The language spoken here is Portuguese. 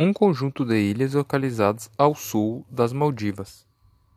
um conjunto de ilhas localizadas ao sul das Maldivas.